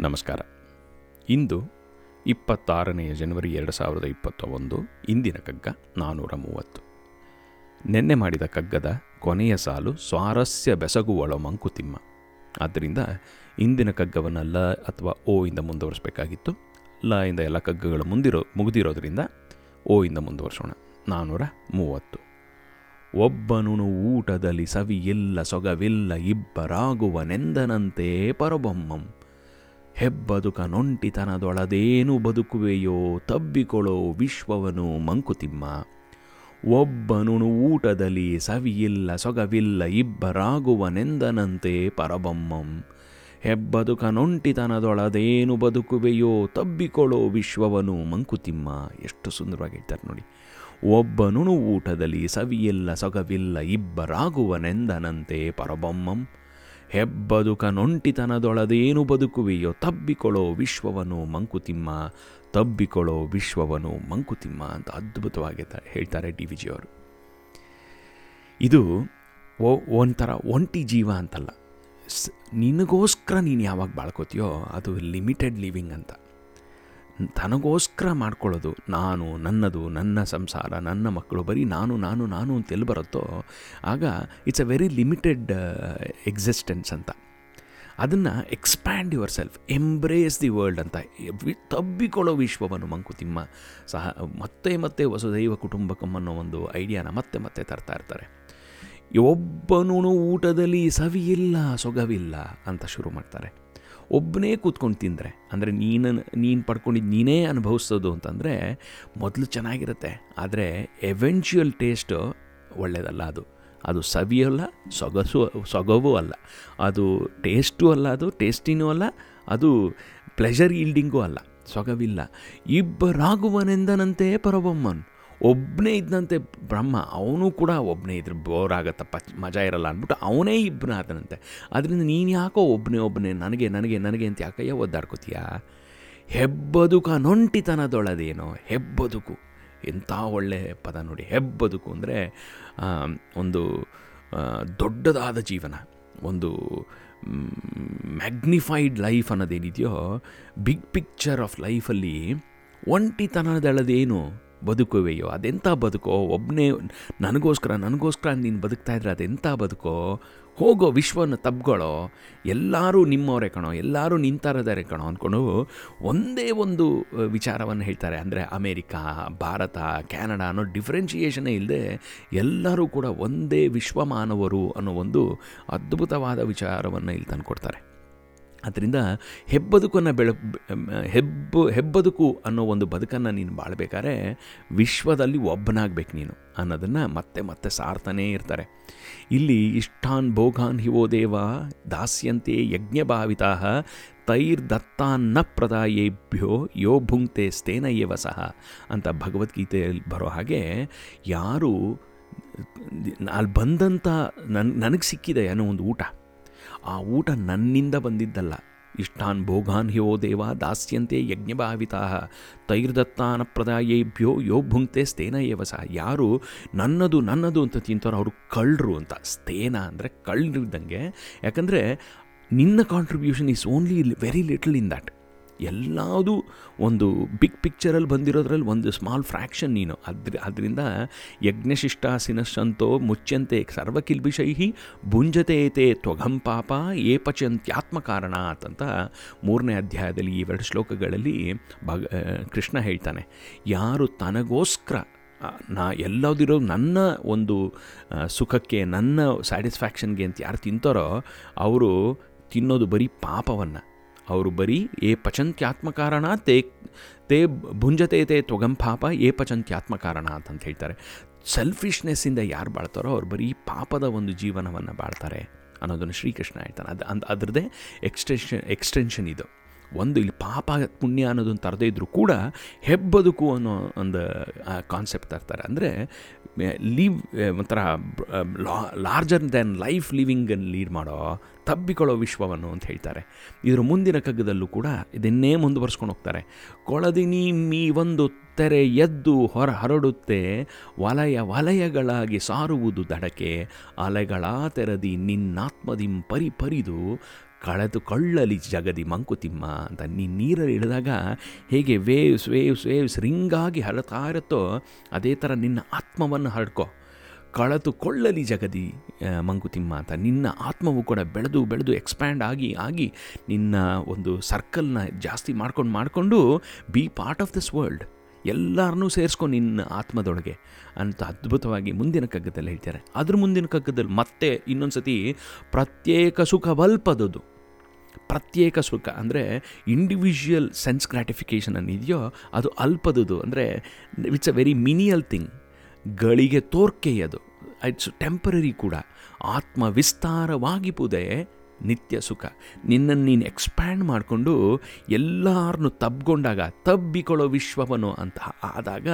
ನಮಸ್ಕಾರ. ಇಂದು ಇಪ್ಪತ್ತಾರನೆಯ ಜನವರಿ ಎರಡು ಸಾವಿರದ ಇಪ್ಪತ್ತ ಒಂದು ಇಂದಿನ ಕಗ್ಗ ನಾನ್ನೂರ ಮೂವತ್ತು. ನೆನ್ನೆ ಮಾಡಿದ ಕಗ್ಗದ ಕೊನೆಯ ಸಾಲು ಸ್ವಾರಸ್ಯ ಬೆಸಗುವಳ ಮಂಕುತಿಮ್ಮ. ಆದ್ದರಿಂದ ಇಂದಿನ ಕಗ್ಗವನ್ನು ಲ ಅಥವಾ ಓ ಇಂದ ಮುಂದುವರಿಸಬೇಕಾಗಿತ್ತು. ಲ ಇಂದ ಎಲ್ಲ ಕಗ್ಗಗಳು ಮುಂದಿರೋ ಮುಗಿದಿರೋದ್ರಿಂದ ಓ ಇಂದ ಮುಂದುವರಿಸೋಣ. ನಾನ್ನೂರ ಮೂವತ್ತು. ಒಬ್ಬನು ಊಟದಲ್ಲಿ ಸವಿಯಿಲ್ಲ ಸೊಗವಿಲ್ಲ ಇಬ್ಬರಾಗುವನೆಂದನಂತೆ ಪರಬೊಮ್ಮಂ. ಹೆಬ್ಬದುಕ ನೊಂಟಿತನದೊಳದೇನು ಬದುಕುವೆಯೋ ತಬ್ಬಿಕೊಳೋ ವಿಶ್ವವನು ಮಂಕುತಿಮ್ಮ. ಒಬ್ಬನುಣು ಊಟದಲ್ಲಿ ಸವಿಯಿಲ್ಲ ಸೊಗವಿಲ್ಲ ಇಬ್ಬರಾಗುವನೆಂದನಂತೆ ಪರಬೊಮ್ಮಂ. ಹೆಬ್ಬದುಕ ನೊಂಟಿತನದೊಳದೇನು ಬದುಕುವೆಯೋ ತಬ್ಬಿಕೊಳೋ ವಿಶ್ವವನು ಮಂಕುತಿಮ್ಮ. ಎಷ್ಟು ಸುಂದರವಾಗಿ ಹೇಳ್ತಾರೆ ನೋಡಿ. ಒಬ್ಬನುಣು ಊಟದಲ್ಲಿ ಸವಿಯಿಲ್ಲ ಸೊಗವಿಲ್ಲ ಇಬ್ಬರಾಗುವನೆಂದನಂತೆ ಪರಬೊಮ್ಮಂ. ಹೆಬ್ಬದುಕ ನೊಂಟಿತನದೊಳದೇನು ಬದುಕುವೆಯೋ ತಬ್ಬಿಕೊಳ್ಳೋ ವಿಶ್ವವನು ಮಂಕುತಿಮ್ಮ, ತಬ್ಬಿಕೊಳ್ಳೋ ವಿಶ್ವವನು ಮಂಕುತಿಮ್ಮ ಅಂತ ಅದ್ಭುತವಾಗಿ ಹೇಳ್ತಾರೆ ಡಿ ಅವರು. ಇದು ಓ ಒಂಥರ ಒಂಟಿ ಜೀವ ಅಂತಲ್ಲ. ನಿನಗೋಸ್ಕರ ನೀನು ಯಾವಾಗ ಬಾಳ್ಕೋತೀಯೋ ಅದು ಲಿಮಿಟೆಡ್ ಲಿವಿಂಗ್ ಅಂತ. ತನಗೋಸ್ಕರ ಮಾಡ್ಕೊಳ್ಳೋದು, ನಾನು, ನನ್ನದು, ನನ್ನ ಸಂಸಾರ, ನನ್ನ ಮಕ್ಕಳು, ಬರೀ ನಾನು ನಾನು ನಾನು ಅಂತ ಎಲ್ಲಿ ಬರುತ್ತೋ, ಆಗ it's a very limited existence ಅಂತ. ಅದನ್ನು expand yourself embrace the world ಅಂತ ತಬ್ಬಿಕೊಳ್ಳೋ ವಿಶ್ವವನ್ನು ಮಂಕುತಿಮ್ಮ ಸಹ, ಮತ್ತೆ ಮತ್ತೆ ವಸುದೈವ ಕುಟುಂಬಕಂ ಅನ್ನೋ ಒಂದು ಐಡಿಯಾನ ಮತ್ತೆ ಮತ್ತೆ ತರ್ತಾ ಇರ್ತಾರೆ. ಒಬ್ಬನೂ ಊಟದಲ್ಲಿ ಸವಿಯಿಲ್ಲ, ಸೊಗವಿಲ್ಲ ಅಂತ ಶುರು ಮಾಡ್ತಾರೆ. ಒಬ್ಬನೇ ಕೂತ್ಕೊಂಡು ತಿಂದರೆ, ಅಂದರೆ ನೀನು ನೀನು ಪಡ್ಕೊಂಡಿದ್ದು ನೀನೇ ಅನುಭವಿಸೋದು ಅಂತಂದರೆ ಮೊದಲು ಚೆನ್ನಾಗಿರುತ್ತೆ, ಆದರೆ ಎವೆನ್ಚುಯಲ್ ಟೇಸ್ಟು ಒಳ್ಳೆಯದಲ್ಲ ಅದು. ಅದು ಸವಿಯಲ್ಲ ಸೊಗಸು, ಸೊಗವೂ ಅಲ್ಲ. ಅದು ಟೇಸ್ಟೂ ಅಲ್ಲ ಅದು ಟೇಸ್ಟಿನೂ ಅಲ್ಲ, ಅದು ಪ್ಲೆಷರ್ ಈಲ್ಡಿಂಗೂ ಅಲ್ಲ, ಸೊಗವಿಲ್ಲ. ಇಬ್ಬರಾಗುವನೆಂದನಂತೆ ಪರಬೊಮ್ಮನ್. ಒಬ್ಬನೇ ಇದ್ದಂತೆ ಬ್ರಹ್ಮ, ಅವನು ಕೂಡ ಒಬ್ಬನೇ ಇದ್ರೆ ಬೋರ್ ಆಗತ್ತಪ್ಪ ಮಜಾ ಇರಲ್ಲ ಅಂದ್ಬಿಟ್ಟು ಅವನೇ ಇಬ್ಬನಾದನಂತೆ ಅದರಿಂದ ನೀನು ಯಾಕೋ ಒಬ್ಬನೇ ಒಬ್ಬನೇ ನನಗೆ ನನಗೆ ನನಗೆ ಅಂತ ಯಾಕಯ್ಯ ಒದ್ದಾಡ್ಕೋತೀಯ? ಹೆಬ್ಬದುಕ, ನೊಂಟಿತನದೊಳದೇನೋ, ಹೆಬ್ಬದುಕು. ಎಂಥ ಒಳ್ಳೆ ಪದ ನೋಡಿ. ಹೆಬ್ಬದುಕು ಅಂದರೆ ಒಂದು ದೊಡ್ಡದಾದ ಜೀವನ. ಒಂದು ಮ್ಯಾಗ್ನಿಫೈಡ್ ಲೈಫ್ ಅನ್ನೋದೇನಿದೆಯೋ, ಬಿಗ್ ಪಿಕ್ಚರ್ ಆಫ್ ಲೈಫಲ್ಲಿ, ಒಂಟಿತನದಳದೇನು ಬದುಕುವೆಯೋ? ಅದೆಂಥ ಬದುಕೋ? ಒಬ್ಬನೇ ನನಗೋಸ್ಕರ ನನಗೋಸ್ಕರ ನೀನು ಬದುಕ್ತಾ ಇದ್ರೆ ಅದೆಂಥ ಬದುಕೋ? ಹೋಗೋ, ವಿಶ್ವನ ತಬ್ಗಳೋ ಎಲ್ಲರೂ ನಿಮ್ಮವರೇ ಕಣೋ? ಎಲ್ಲರೂ ನಿಂತಾರದಾರೆ ಕಣೋ ಅಂದ್ಕೊಂಡು ಒಂದೇ ಒಂದು ವಿಚಾರವನ್ನು ಹೇಳ್ತಾರೆ. ಅಂದರೆ ಅಮೇರಿಕಾ, ಭಾರತ ಕ್ಯಾನಡಾ ಅನ್ನೋ ಡಿಫ್ರೆನ್ಷಿಯೇಷನೇ ಇಲ್ಲದೆ ಎಲ್ಲರೂ ಕೂಡ ಒಂದೇ ವಿಶ್ವಮಾನವರು ಅನ್ನೋ ಒಂದು ಅದ್ಭುತವಾದ ವಿಚಾರವನ್ನು ಇಲ್ಲಿ ತಂದುಕೊಡ್ತಾರೆ. ಅದರಿಂದ ಹೆಬ್ಬದುಕನ್ನು ಬೆಳ ಹೆಬ್ಬು, ಹೆಬ್ಬದುಕು ಅನ್ನೋ ಒಂದು ಬದುಕನ್ನು ನೀನು ಬಾಳ್ಬೇಕಾದ್ರೆ ವಿಶ್ವದಲ್ಲಿ ಒಬ್ಬನಾಗಬೇಕು ನೀನು ಅನ್ನೋದನ್ನು ಮತ್ತೆ ಮತ್ತೆ ಸಾರ್ತಾನೇ ಇರ್ತಾರೆ. ಇಲ್ಲಿ ಇಷ್ಟಾನ್ ಭೋಗಾನ್ ಹಿವೋ ದೇವ ದಾಸ್ಯಂತೆ ಯಜ್ಞಭಾವಿತಾ ತೈರ್ದತ್ತಾನ್ನ ಪ್ರದಾಯೇಭ್ಯೋ ಯೋ ಭುಂಕ್ತೆ ಸ್ಥೇನ ಏವ ಸಹ ಅಂತ ಭಗವದ್ಗೀತೆಯಲ್ಲಿ ಬರೋ ಹಾಗೆ ಯಾರು ಅಲ್ಲಿ ಬಂದಂಥ ನನ್, ನನಗೆ ಸಿಕ್ಕಿದೆ ಅನ್ನೋ ಒಂದು ಊಟ. ಆ ಊಟ ನನ್ನಿಂದ ಬಂದಿದ್ದಲ್ಲ. ಇಷ್ಟಾನ್ ಭೋಗಾನ್ ಹ್ಯೋ ದೇವ ದಾಸ್ಯಂತೆ ಯಜ್ಞಭಾವಿತಾ. ತೈರ್ದತ್ತಾನ ಪ್ರದಾಯೇಭ್ಯೋ ಯೋ ಭುಂಕ್ತೆ ಸ್ಥೇನ ಏವ ಸಹ. ಯಾರು ನನ್ನದು ನನ್ನದು ಅಂತ ತಿಂತಾರೋ ಅವರು ಕಳ್ಳರು ಅಂತ. ಸ್ಥೇನ ಅಂದರೆ ಕಳ್ಳರಿದ್ದಂಗೆ ಯಾಕಂದರೆ ನಿನ್ನ contribution is only very little in that ಎಲ್ಲದೂ ಒಂದು ಬಿಗ್ ಪಿಕ್ಚರಲ್ಲಿ ಬಂದಿರೋದ್ರಲ್ಲಿ ಒಂದು ಸ್ಮಾಲ್ ಫ್ರ್ಯಾಕ್ಷನ್ ನೀನು. ಅದ್ರ ಅದರಿಂದ ಯಜ್ಞಶಿಷ್ಟಾಸಿನಶಂತೋ ಮುಚ್ಚಂತೆ ಸರ್ವಕಿಲ್ಬಿಷೈಹಿ ಭುಂಜತೇತೆ ತ್ವಗಂ ಪಾಪ ಏಪಚಂತ್ಯಾತ್ಮ ಕಾರಣ ಅಂತ ಮೂರನೇ ಅಧ್ಯಾಯದಲ್ಲಿ ಈ ಎರಡು ಶ್ಲೋಕಗಳಲ್ಲಿ ಭಗ ಕೃಷ್ಣ ಹೇಳ್ತಾನೆ. ಯಾರು ತನಗೋಸ್ಕರ ನಾ ಎಲ್ಲದಿರೋ ನನ್ನ ಒಂದು ಸುಖಕ್ಕೆ, ನನ್ನ ಸ್ಯಾಟಿಸ್ಫ್ಯಾಕ್ಷನ್ಗೆ ಅಂತ ಯಾರು ತಿಂತಾರೋ, ಅವರು ತಿನ್ನೋದು ಬರೀ ಪಾಪವನ್ನು. ಅವರು ಬರೀ, ಏ ಪಚಂತ್ಯಾತ್ಮಕಾರಣ, ತೇ ತೇ ಭುಂಜತೆ, ತೇ ತ್ವಗಂ ಪಾಪ, ಏ ಪಚಂತ್ಯಾತ್ಮಕಾರಣ ಅಂತ ಹೇಳ್ತಾರೆ. ಸೆಲ್ಫಿಶ್ನೆಸ್ಸಿಂದ ಯಾರು ಬಾಳ್ತಾರೋ ಅವ್ರು ಬರೀ ಪಾಪದ ಒಂದು ಜೀವನವನ್ನು ಬಾಳ್ತಾರೆ ಅನ್ನೋದನ್ನು ಶ್ರೀಕೃಷ್ಣ ಹೇಳ್ತಾನೆ. ಅದು, ಅಂದ್, ಅದರದ್ದೇ ಎಕ್ಸ್ಟೆನ್ಷನ್ ಎಕ್ಸ್ಟೆನ್ಷನ್ ಇದು. ಒಂದು ಇಲ್ಲಿ ಪಾಪ ಪುಣ್ಯ ಅನ್ನೋದನ್ನು ತರದೇ ಇದ್ದರೂ ಕೂಡ ಹೆಬ್ಬದುಕು ಅನ್ನೋ ಒಂದು ಕಾನ್ಸೆಪ್ಟ್ ತರ್ತಾರೆ. ಅಂದರೆ ಲೀವ್ ಒಂಥರ ಲಾರ್ಜರ್ ದ್ಯಾನ್ ಲೈಫ್ ಲಿವಿಂಗನ್ನು ಲೀಡ್ ಮಾಡೋ, ತಬ್ಬಿಕೊಳ್ಳೋ ವಿಶ್ವವನ್ನು ಅಂತ ಹೇಳ್ತಾರೆ. ಇದರ ಮುಂದಿನ ಕಗ್ಗದಲ್ಲೂ ಕೂಡ ಇದನ್ನೇ ಮುಂದುವರ್ಸ್ಕೊಂಡು ಹೋಗ್ತಾರೆ. ಕೊಳದಿನಿ ಮೀ ಒಂದು ತೆರೆ ಎದ್ದು ಹೊರ ಹರಡುತ್ತೆ, ವಲಯ ವಲಯಗಳಾಗಿ ಸಾರುವುದು ದಡಕೆ ಅಲೆಗಳ ತೆರದಿ ನಿನ್ನಾತ್ಮದಿಂ ಪರಿ ಪರಿದು ಕಳೆದು ಕಳ್ಳಲಿ ಜಗದಿ ಮಂಕುತಿಮ್ಮ ಅಂತ ನೀ ನೀರಲ್ಲಿ ಇಳಿದಾಗ ಹೇಗೆ ವೇವ್ಸ್ ವೇವ್ಸ್ ವೇವ್ಸ್ ರಿಂಗಾಗಿ ಹರಡ್ತಾ ಇರುತ್ತೋ ಅದೇ ಥರ ನಿನ್ನ ಆತ್ಮವನ್ನು ಹರಡ್ಕೋ. ಕಳೆದುಕೊಳ್ಳಲಿ ಜಗದಿ ಆ, ಮಂಕುತಿಮ್ಮ ಅಂತ ನಿನ್ನ ಆತ್ಮವು ಕೂಡ ಬೆಳೆದು ಬೆಳೆದು ಎಕ್ಸ್ಪ್ಯಾಂಡ್ ಆಗಿ ಆಗಿ ನಿನ್ನ ಒಂದು ಸರ್ಕಲ್ನ ಜಾಸ್ತಿ ಮಾಡ್ಕೊಂಡು ಮಾಡಿಕೊಂಡು be part of this world ಎಲ್ಲರನ್ನೂ ಸೇರಿಸ್ಕೊ ನಿನ್ನ ಆತ್ಮದೊಳಗೆ ಅಂತ ಅದ್ಭುತವಾಗಿ ಮುಂದಿನ ಕಗ್ಗದಲ್ಲಿ ಹೇಳ್ತಾರೆ. ಅದ್ರ ಮುಂದಿನ ಕಗ್ಗದಲ್ಲಿ ಮತ್ತೆ ಇನ್ನೊಂದು ಸತಿ ಪ್ರತ್ಯೇಕ ಸುಖವಲ್ಪದದು. ಪ್ರತ್ಯೇಕ ಸುಖ ಅಂದರೆ ಇಂಡಿವಿಜುವಲ್ ಸೆನ್ಸ್ ಗ್ರ್ಯಾಟಿಫಿಕೇಷನ್ ಅನ್ನಿದೆಯೋ ಅದು ಅಲ್ಪದುದು. ಅಂದರೆ it's a very menial thing ಗಳಿಗೆ ತೋರ್ಕೆಯದು ಇಟ್ಸ್ ಟೆಂಪರರಿ ಕೂಡ. ಆತ್ಮ ವಿಸ್ತಾರವಾಗಿಪುದೇ ನಿತ್ಯ ಸುಖ. ನಿನ್ನನ್ನು ನೀನು ಎಕ್ಸ್ಪ್ಯಾಂಡ್ ಮಾಡಿಕೊಂಡು ಎಲ್ಲರನ್ನು ತಬ್ಗೊಂಡಾಗ, ತಬ್ಬಿಕೊಳ್ಳೋ ವಿಶ್ವವನು ಅಂತ ಆದಾಗ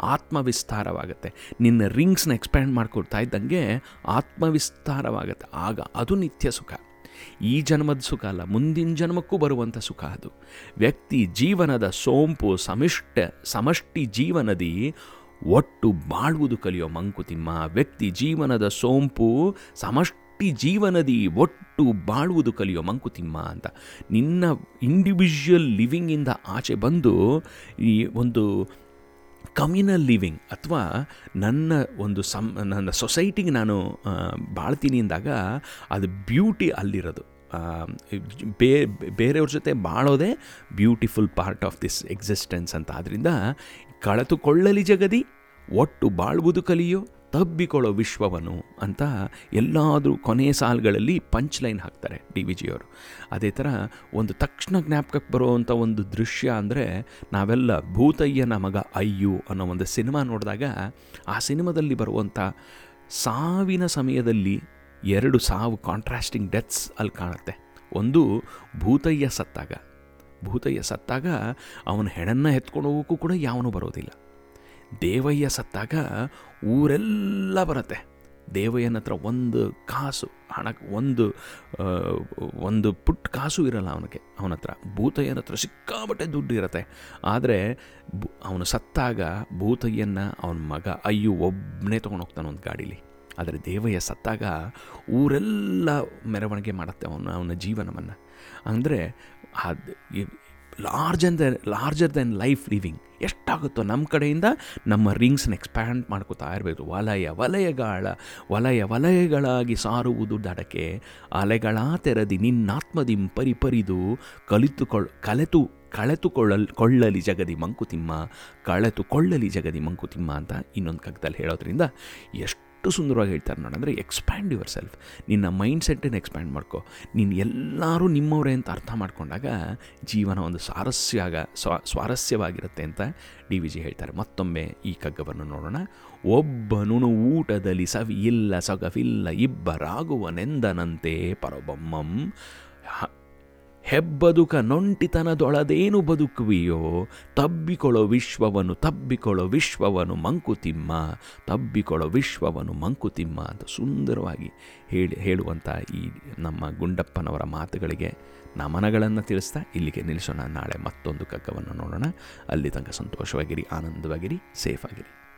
ಆತ್ಮವಿಸ್ತಾರವಾಗುತ್ತೆ. ನಿನ್ನ ರಿಂಗ್ಸ್ನ ಎಕ್ಸ್ಪ್ಯಾಂಡ್ ಮಾಡ್ಕೊಡ್ತಾ ಇದ್ದಂಗೆ ಆತ್ಮವಿಸ್ತಾರವಾಗುತ್ತೆ. ಆಗ ಅದು ನಿತ್ಯ ಸುಖ. ಈ ಜನ್ಮದ ಸುಖ ಅಲ್ಲ, ಮುಂದಿನ ಜನ್ಮಕ್ಕೂ ಬರುವಂಥ ಸುಖ ಅದು. ವ್ಯಕ್ತಿ ಜೀವನದ ಸೋಂಪು, ಸಮಿಷ್ಟ, ಸಮಷ್ಟಿ ಜೀವನದಿ ಒಟ್ಟು ಬಾಳುವುದು ಕಲಿಯೋ ಮಂಕುತಿಮ್ಮ ವ್ಯಕ್ತಿ ಜೀವನದ ಸೋಂಪು, ಸಮಷ್ಟಿ ಜೀವನದಿ ಒಟ್ಟು ಬಾಳುವುದು ಕಲಿಯೋ ಮಂಕುತಿಮ್ಮ ಅಂತ. ನಿನ್ನ ಇಂಡಿವಿಜುವಲ್ ಲಿವಿಂಗಿಂದ ಆಚೆ ಬಂದು ಈ ಒಂದು ಕಮ್ಯುನಲ್ ಲಿವಿಂಗ್ ಅಥವಾ ನನ್ನ ಒಂದು ಸಮ್, ನನ್ನ ಸೊಸೈಟಿಗೆ ನಾನು ಬಾಳ್ತೀನಿ ಅಂದಾಗ ಅದು ಬ್ಯೂಟಿ ಅಲ್ಲಿರೋದು. ಬೇ, ಬೇರೆಯವ್ರ ಜೊತೆ ಬಾಳೋದೇ beautiful part of this existence ಅಂತ. ಆದ್ದರಿಂದ ಕಳೆದುಕೊಳ್ಳಲಿ ಜಗದಿ, ಒಟ್ಟು ಬಾಳುವುದು ಕಲಿಯೋ. ತಬ್ಬಿಕೊಳ್ಳೋ ವಿಶ್ವವನ್ನು ಅಂತ ಎಲ್ಲಾದರೂ ಕೊನೆ ಸಾಲುಗಳಲ್ಲಿ ಪಂಚ್ ಲೈನ್ ಹಾಕ್ತಾರೆ ಡಿ ವಿ ಜಿಯವರು. ಅದೇ ಥರ ಒಂದು ತಕ್ಷಣ ಜ್ಞಾಪಕಕ್ಕೆ ಬರುವಂಥ ಒಂದು ದೃಶ್ಯ ಅಂದರೆ ನಾವೆಲ್ಲ ಭೂತಯ್ಯನ ಮಗ ಅಯ್ಯು ಅನ್ನೋ ಒಂದು ಸಿನಿಮಾ ನೋಡಿದಾಗ ಆ ಸಿನಿಮಾದಲ್ಲಿ ಬರುವಂಥ ಸಾವಿನ ಸಮಯದಲ್ಲಿ ಎರಡು ಸಾವು ಕಾಂಟ್ರಾಸ್ಟಿಂಗ್ ಡೆತ್ಸ್ ಅಲ್ಲಿ ಕಾಣುತ್ತೆ. ಒಂದು ಭೂತಯ್ಯ ಸತ್ತಾಗ. ಭೂತಯ್ಯ ಸತ್ತಾಗ ಅವನ ಹೆಣನ್ನು ಎತ್ಕೊಂಡು ಹೋಗೋಕ್ಕೂ ಕೂಡ ಯಾವನೂ ಬರೋದಿಲ್ಲ. ದೇವಯ್ಯ ಸತ್ತಾಗ ಊರೆಲ್ಲ ಬರುತ್ತೆ. ದೇವಯ್ಯನ ಹತ್ರ ಒಂದು ಕಾಸು, ಹಣ, ಒಂದು ಒಂದು ಪುಟ್ಟ ಕಾಸು ಇರಲ್ಲ ಅವನಿಗೆ, ಅವನ ಹತ್ರ. ಭೂತಯ್ಯನ ಹತ್ರ ಸಿಕ್ಕಾಬಟ್ಟೆ ದುಡ್ಡು ಇರುತ್ತೆ. ಆದರೆ ಅವನು ಸತ್ತಾಗ ಭೂತಯ್ಯನ ಅವನ ಮಗ ಅಯ್ಯು ಒಬ್ಬನೇ ತೊಗೊಂಡು ಹೋಗ್ತಾನೆ ಒಂದು ಗಾಡೀಲಿ. ಆದರೆ ದೇವಯ್ಯ ಸತ್ತಾಗ ಊರೆಲ್ಲ ಮೆರವಣಿಗೆ ಮಾಡುತ್ತೆ ಅವನ ಅವನ ಜೀವನವನ್ನು. ಅಂದರೆ ಅದು large the larger than life living ಎಷ್ಟಾಗುತ್ತೋ ನಮ್ಮ ಕಡೆಯಿಂದ ನಮ್ಮ ರಿಂಗ್ಸ್ನ ಎಕ್ಸ್ಪ್ಯಾಂಡ್ ಮಾಡ್ಕೋತಾ ಇರಬೇಕು. ವಲಯ, ವಲಯಗಳ, ವಲಯ, ವಲಯಗಳಾಗಿ ಸಾರುವುದು ದಡಕೆ ಅಲೆಗಳ ತೆರದಿ ನಿನ್ನಾತ್ಮದಿಂ ಪರಿಪರಿದು ಕಲಿತುಕೊಳ್, ಕಲೆತು, ಕಳೆತುಕೊಳ್ಳಲ್, ಕೊಳ್ಳಲಿ ಜಗದಿ ಮಂಕುತಿಮ್ಮ, ಕಳೆತುಕೊಳ್ಳಲಿ ಜಗದಿ ಮಂಕುತಿಮ್ಮ ಅಂತ ಇನ್ನೊಂದು ಕಗ್ದಲ್ಲಿ ಹೇಳೋದ್ರಿಂದ ಎಷ್ಟು ಸುಂದರವಾಗಿ ಹೇಳ್ತಾರೆ ನೋಡಿ, ಅಂದರೆ ಎಕ್ಸ್ಪ್ಯಾಂಡ್ ಯುವರ್ ಸೆಲ್ಫ್ ನಿನ್ನ ಮೈಂಡ್ ಸೆಟ್ಟನ್ನು ಎಕ್ಸ್ಪ್ಯಾಂಡ್ ಮಾಡ್ಕೊ. ನೀನು ಎಲ್ಲರೂ ನಿಮ್ಮವರೇ ಅಂತ ಅರ್ಥ ಮಾಡ್ಕೊಂಡಾಗ ಜೀವನ ಒಂದು ಸ್ವಾರಸ್ಯಾಗ ಸ್ವ, ಸ್ವಾರಸ್ಯವಾಗಿರುತ್ತೆ ಅಂತ ಡಿ ವಿ ಜಿ ಹೇಳ್ತಾರೆ. ಮತ್ತೊಮ್ಮೆ ಈ ಕಗ್ಗವನ್ನು ನೋಡೋಣ. ಒಬ್ಬನು ಊಟದಲ್ಲಿ ಸವಿ ಇಲ್ಲ ಸೊಗವಿಲ್ಲ, ಇಬ್ಬರಾಗುವನೆಂದನಂತೆ ಪರಬೊಮ್ಮಂ. ಹೆಬ್ಬದುಕ ನೊಂಟಿತನದೊಳದೇನು ಬದುಕುವಿಯೋ, ತಬ್ಬಿಕೊಳ್ಳೋ ವಿಶ್ವವನು ತಬ್ಬಿಕೊಳ್ಳೋ ವಿಶ್ವವನು ಮಂಕುತಿಮ್ಮ, ತಬ್ಬಿಕೊಳ್ಳೋ ವಿಶ್ವವನು ಮಂಕುತಿಮ್ಮ ಅಂತ ಸುಂದರವಾಗಿ ಹೇಳಿ ಹೇಳುವಂಥ ಈ ನಮ್ಮ ಗುಂಡಪ್ಪನವರ ಮಾತುಗಳಿಗೆ ನಮನಗಳನ್ನು ತಿಳಿಸ್ತಾ ಇಲ್ಲಿಗೆ ನಿಲ್ಲಿಸೋಣ. ನಾಳೆ ಮತ್ತೊಂದು ಕಗ್ಗವನ್ನು ನೋಡೋಣ. ಅಲ್ಲಿ ತನಕ ಸಂತೋಷವಾಗಿರಿ, ಆನಂದವಾಗಿರಿ ಸೇಫ್ ಆಗಿರಿ